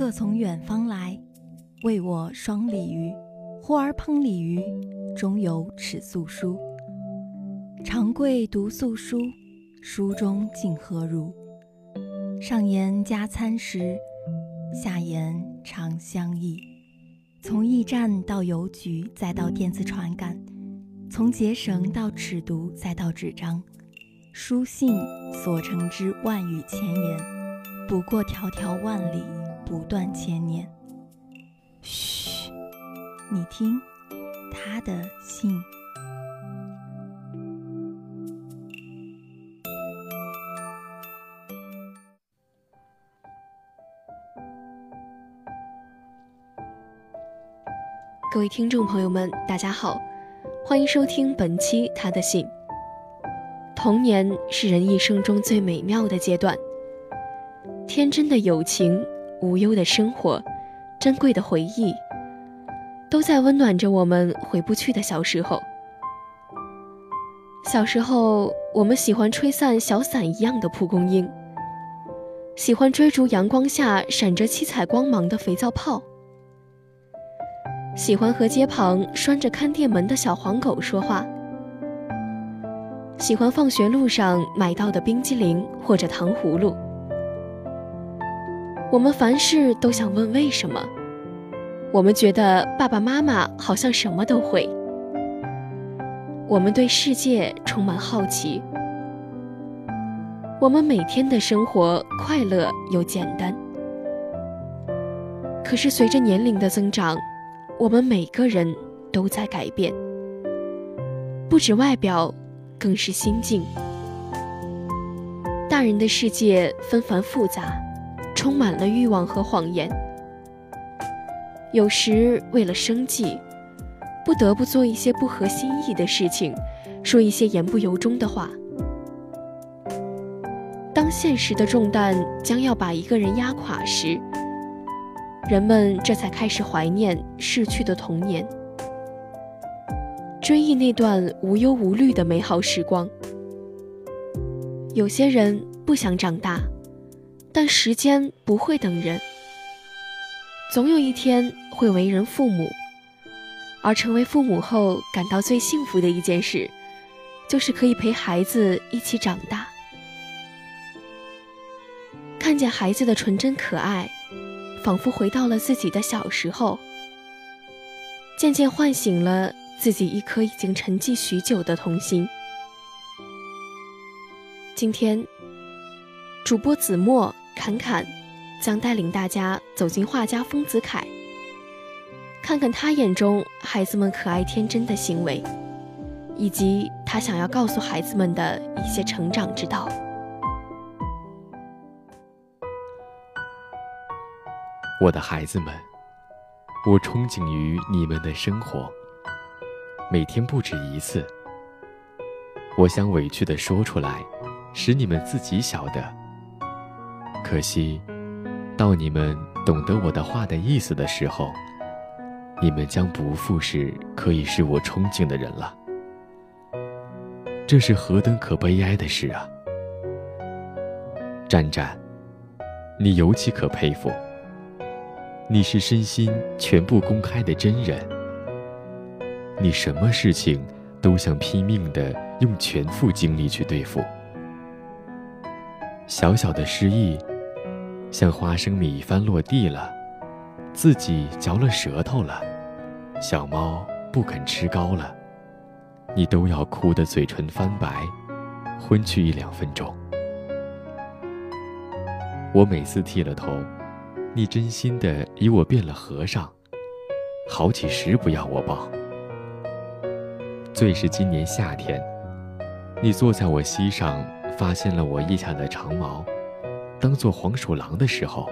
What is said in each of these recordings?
客从远方来，为我双鲤鱼。呼儿烹鲤鱼，中有尺素书。长贵读素书，书中竟何如？上言加餐食，下言长相忆。从驿站到邮局，再到电子传感；从结绳到尺牍，再到纸张。书信所成之万语千言，不过迢迢万里，不断千年。嘘，你听，他的信。各位听众朋友们，大家好，欢迎收听本期《他的信》。童年是人一生中最美妙的阶段，天真的友情、无忧的生活、珍贵的回忆，都在温暖着我们回不去的小时候。小时候，我们喜欢吹散小伞一样的蒲公英，喜欢追逐阳光下闪着七彩光芒的肥皂泡。喜欢和街旁拴着看店门的小黄狗说话，喜欢放学路上买到的冰激凌或者糖葫芦。我们凡事都想问为什么，我们觉得爸爸妈妈好像什么都会。我们对世界充满好奇，我们每天的生活快乐又简单。可是随着年龄的增长，我们每个人都在改变，不止外表，更是心境。大人的世界纷繁复杂，充满了欲望和谎言。有时为了生计，不得不做一些不合心意的事情，说一些言不由衷的话。当现实的重担将要把一个人压垮时，人们这才开始怀念逝去的童年，追忆那段无忧无虑的美好时光。有些人不想长大，但时间不会等人，总有一天会为人父母。而成为父母后，感到最幸福的一件事，就是可以陪孩子一起长大，看见孩子的纯真可爱。仿佛回到了自己的小时候，渐渐唤醒了自己一颗已经沉寂许久的童心。今天，主播子墨侃侃将带领大家走进画家丰子恺，看看他眼中孩子们可爱天真的行为，以及他想要告诉孩子们的一些成长之道。我的孩子们，我憧憬于你们的生活，每天不止一次。我想委屈的说出来，使你们自己晓得。可惜，到你们懂得我的话的意思的时候，你们将不复是可以使我憧憬的人了。这是何等可悲哀的事啊！战战，你尤其可佩服。你是身心全部公开的真人，你什么事情都想拼命的用全副精力去对付。小小的失意，像花生米翻落地了，自己嚼了舌头了，小猫不肯吃糕了，你都要哭得嘴唇翻白，昏去一两分钟。我每次剃了头。你真心的以我变了和尚，好几十不要我抱。最是今年夏天，你坐在我膝上，发现了我腋下的长毛，当做黄鼠狼的时候，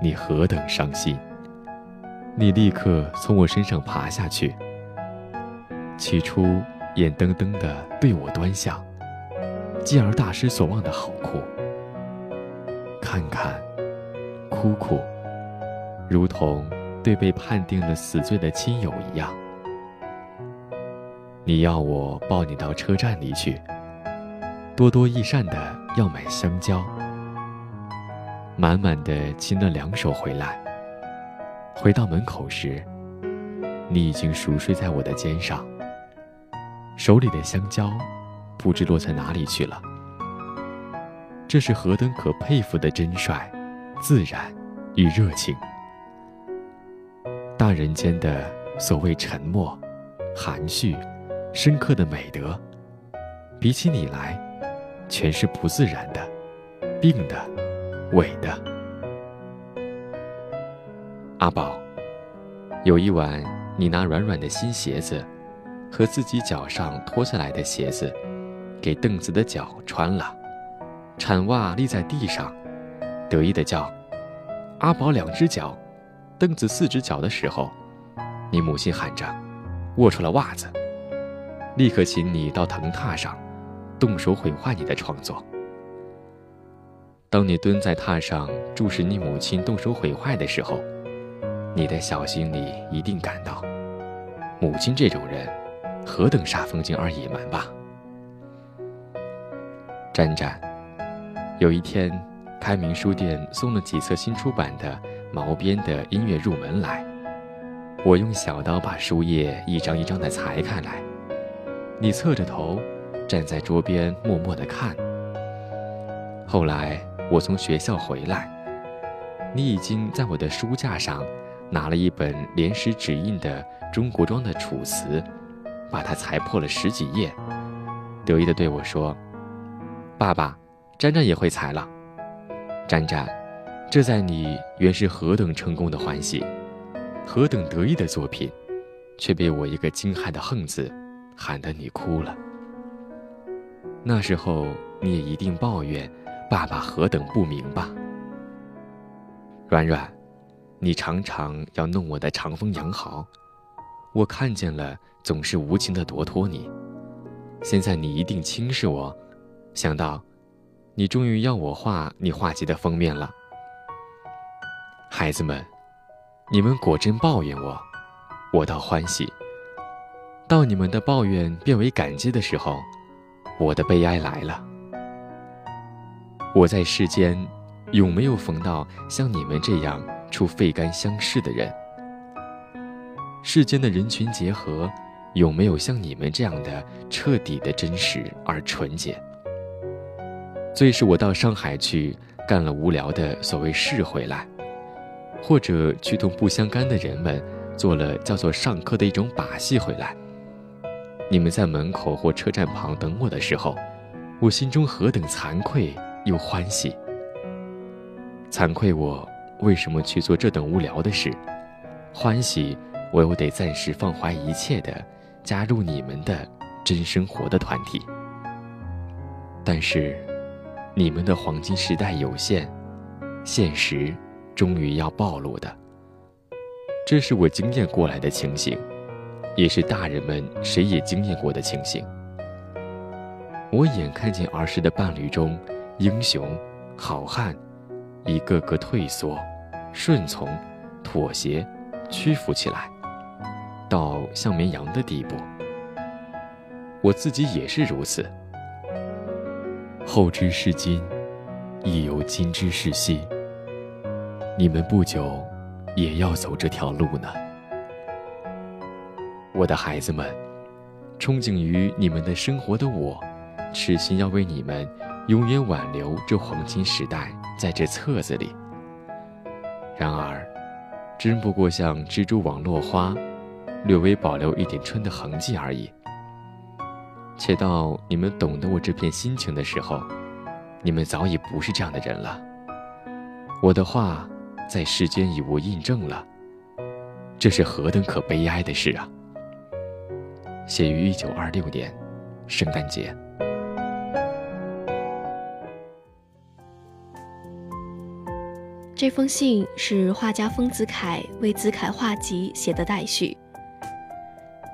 你何等伤心！你立刻从我身上爬下去，起初眼瞪瞪的对我端详，继而大失所望的好哭，看看。哭哭，如同对被判定了死罪的亲友一样。你要我抱你到车站里去，多多益善的要买香蕉。满满的亲了两手回来。回到门口时，你已经熟睡在我的肩上，手里的香蕉不知落在哪里去了。这是何等可佩服的真率、自然与热情！大人间的所谓沉默、含蓄、深刻的美德，比起你来，全是不自然的、病的、伪的。阿宝，有一晚，你拿软软的新鞋子和自己脚上脱下来的鞋子，给凳子的脚穿了。铲袜立在地上，得意的叫：“阿宝两只脚，凳子四只脚的时候，你母亲喊着，握出了袜子，立刻请你到藤榻上，动手毁坏你的创作。当你蹲在榻上注视你母亲动手毁坏的时候，你的小心里一定感到，母亲这种人，何等煞风景而野蛮吧？沾沾。”有一天，开明书店送了几册新出版的毛边的音乐入门来，我用小刀把书页一张一张的裁开来。你侧着头站在桌边默默的看。后来我从学校回来，你已经在我的书架上拿了一本连石纸印的中国装的《楚辞》，把它裁破了十几页，得意地对我说：“爸爸。”沾沾也会裁了，沾沾，这在你原是何等成功的欢喜，何等得意的作品，却被我一个惊骇的“横”字，喊得你哭了。那时候你也一定抱怨爸爸何等不明吧？软软，你常常要弄我的长风羊毫，我看见了总是无情的夺脱你。现在你一定轻视我，想到。你终于要我画你画集的封面了，孩子们，你们果真抱怨我，我倒欢喜。到你们的抱怨变为感激的时候，我的悲哀来了。我在世间，永没有逢到像你们这样出肺肝相视的人。世间的人群结合，永没有像你们这样的彻底的真实而纯洁。最是我到上海去干了无聊的所谓事回来，或者去同不相干的人们做了叫做上课的一种把戏回来。你们在门口或车站旁等我的时候，我心中何等惭愧又欢喜。惭愧我为什么去做这等无聊的事，欢喜我又得暂时放怀一切的加入你们的真生活的团体。但是。你们的黄金时代有限，现实终于要暴露的。这是我经验过来的情形，也是大人们谁也经验过的情形。我眼看见儿时的伴侣中，英雄、好汉，一个个退缩、顺从、妥协、屈服起来，到像绵羊的地步。我自己也是如此。后知是今，亦有今之是昔。你们不久也要走这条路呢，我的孩子们，憧憬于你们的生活的我，痴心要为你们永远挽留这黄金时代在这册子里。然而，真不过像蜘蛛网落花，略微保留一点春的痕迹而已。且到你们懂得我这片心情的时候，你们早已不是这样的人了。我的话在世间已无印证了，这是何等可悲哀的事啊！写于一九二六年，圣诞节。这封信是画家丰子恺为子恺画集写的待续。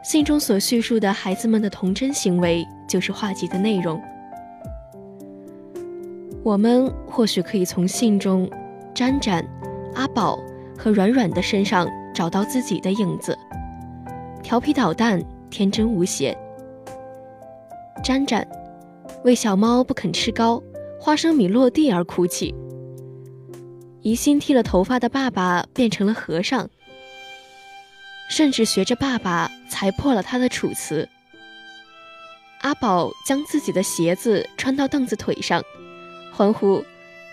信中所叙述的孩子们的童真行为，就是画集的内容。我们或许可以从信中，詹詹、阿宝和软软的身上找到自己的影子。调皮捣蛋、天真无邪。詹詹为小猫不肯吃糕、花生米落地而哭泣。疑心剃了头发的爸爸变成了和尚，甚至学着爸爸裁破了他的《楚辞》。阿宝将自己的鞋子穿到凳子腿上，欢呼：“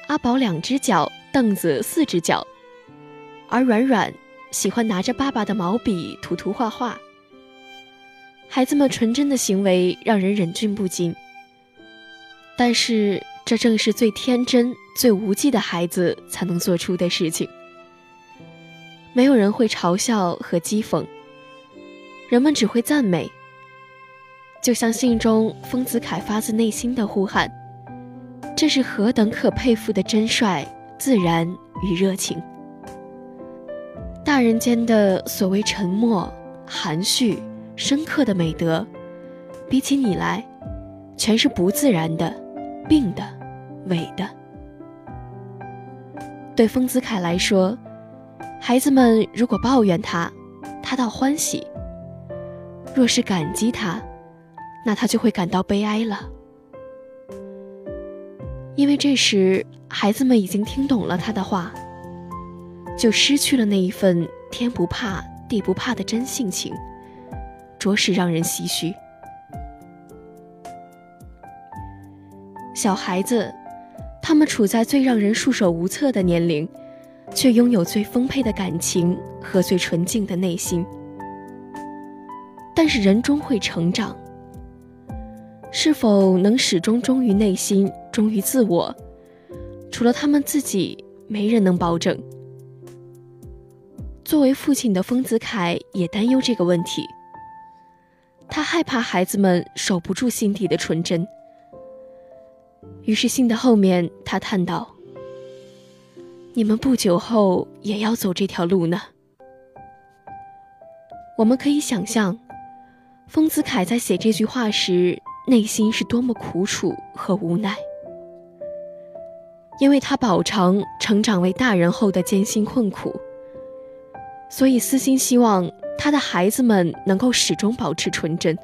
阿宝两只脚，凳子四只脚。”而软软喜欢拿着爸爸的毛笔涂涂画画。孩子们纯真的行为让人忍俊不禁，但是这正是最天真、最无忌的孩子才能做出的事情。没有人会嘲笑和讥讽，人们只会赞美。就像信中丰子恺发自内心的呼喊：“这是何等可佩服的真率、自然与热情！”大人间的所谓沉默、含蓄。深刻的美德，比起你来，全是不自然的、病的、伪的。对丰子恺来说，孩子们如果抱怨他，他倒欢喜；若是感激他，那他就会感到悲哀了。因为这时，孩子们已经听懂了他的话，就失去了那一份天不怕地不怕的真性情。着实让人唏嘘。小孩子，他们处在最让人束手无策的年龄，却拥有最丰沛的感情和最纯净的内心。但是人终会成长，是否能始终忠于内心、忠于自我，除了他们自己，没人能保证。作为父亲的丰子恺也担忧这个问题。他害怕孩子们守不住心底的纯真，于是信的后面，他叹道：“你们不久后也要走这条路呢。”我们可以想象，丰子恺在写这句话时，内心是多么苦楚和无奈，因为他饱尝成长为大人后的艰辛困苦，所以私心希望。他的孩子们能够始终保持纯真，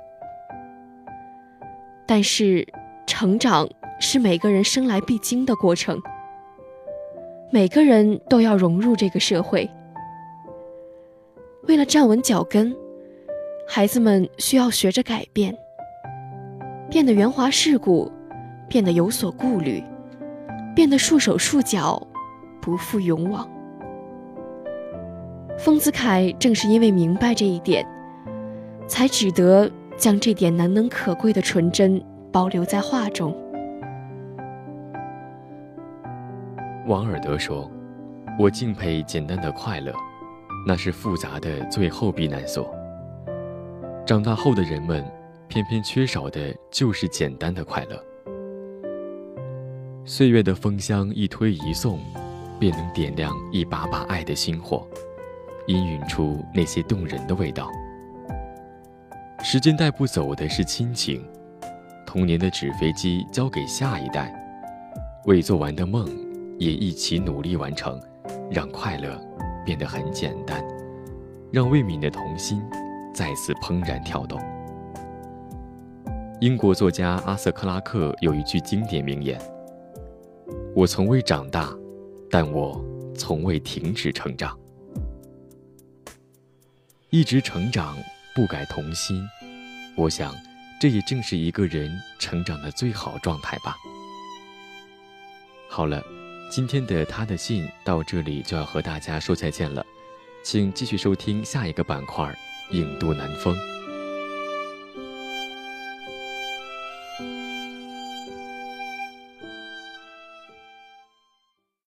但是成长是每个人生来必经的过程。每个人都要融入这个社会，为了站稳脚跟，孩子们需要学着改变，变得圆滑世故，变得有所顾虑，变得束手束脚，不负勇往。丰子恺正是因为明白这一点，才只得将这点难能可贵的纯真保留在画中。王尔德说：“我敬佩简单的快乐，那是复杂的最后避难所。长大后的人们，偏偏缺少的就是简单的快乐。岁月的风香一推一送，便能点亮一把把爱的星火。”氤氲出那些动人的味道。时间带不走的是亲情，童年的纸飞机交给下一代，未做完的梦也一起努力完成，让快乐变得很简单，让未泯的童心再次怦然跳动。英国作家阿瑟·克拉克有一句经典名言：“我从未长大，但我从未停止成长。”一直成长，不改童心，我想，这也正是一个人成长的最好状态吧。好了，今天的他的信到这里就要和大家说再见了，请继续收听下一个板块《影渡南风》。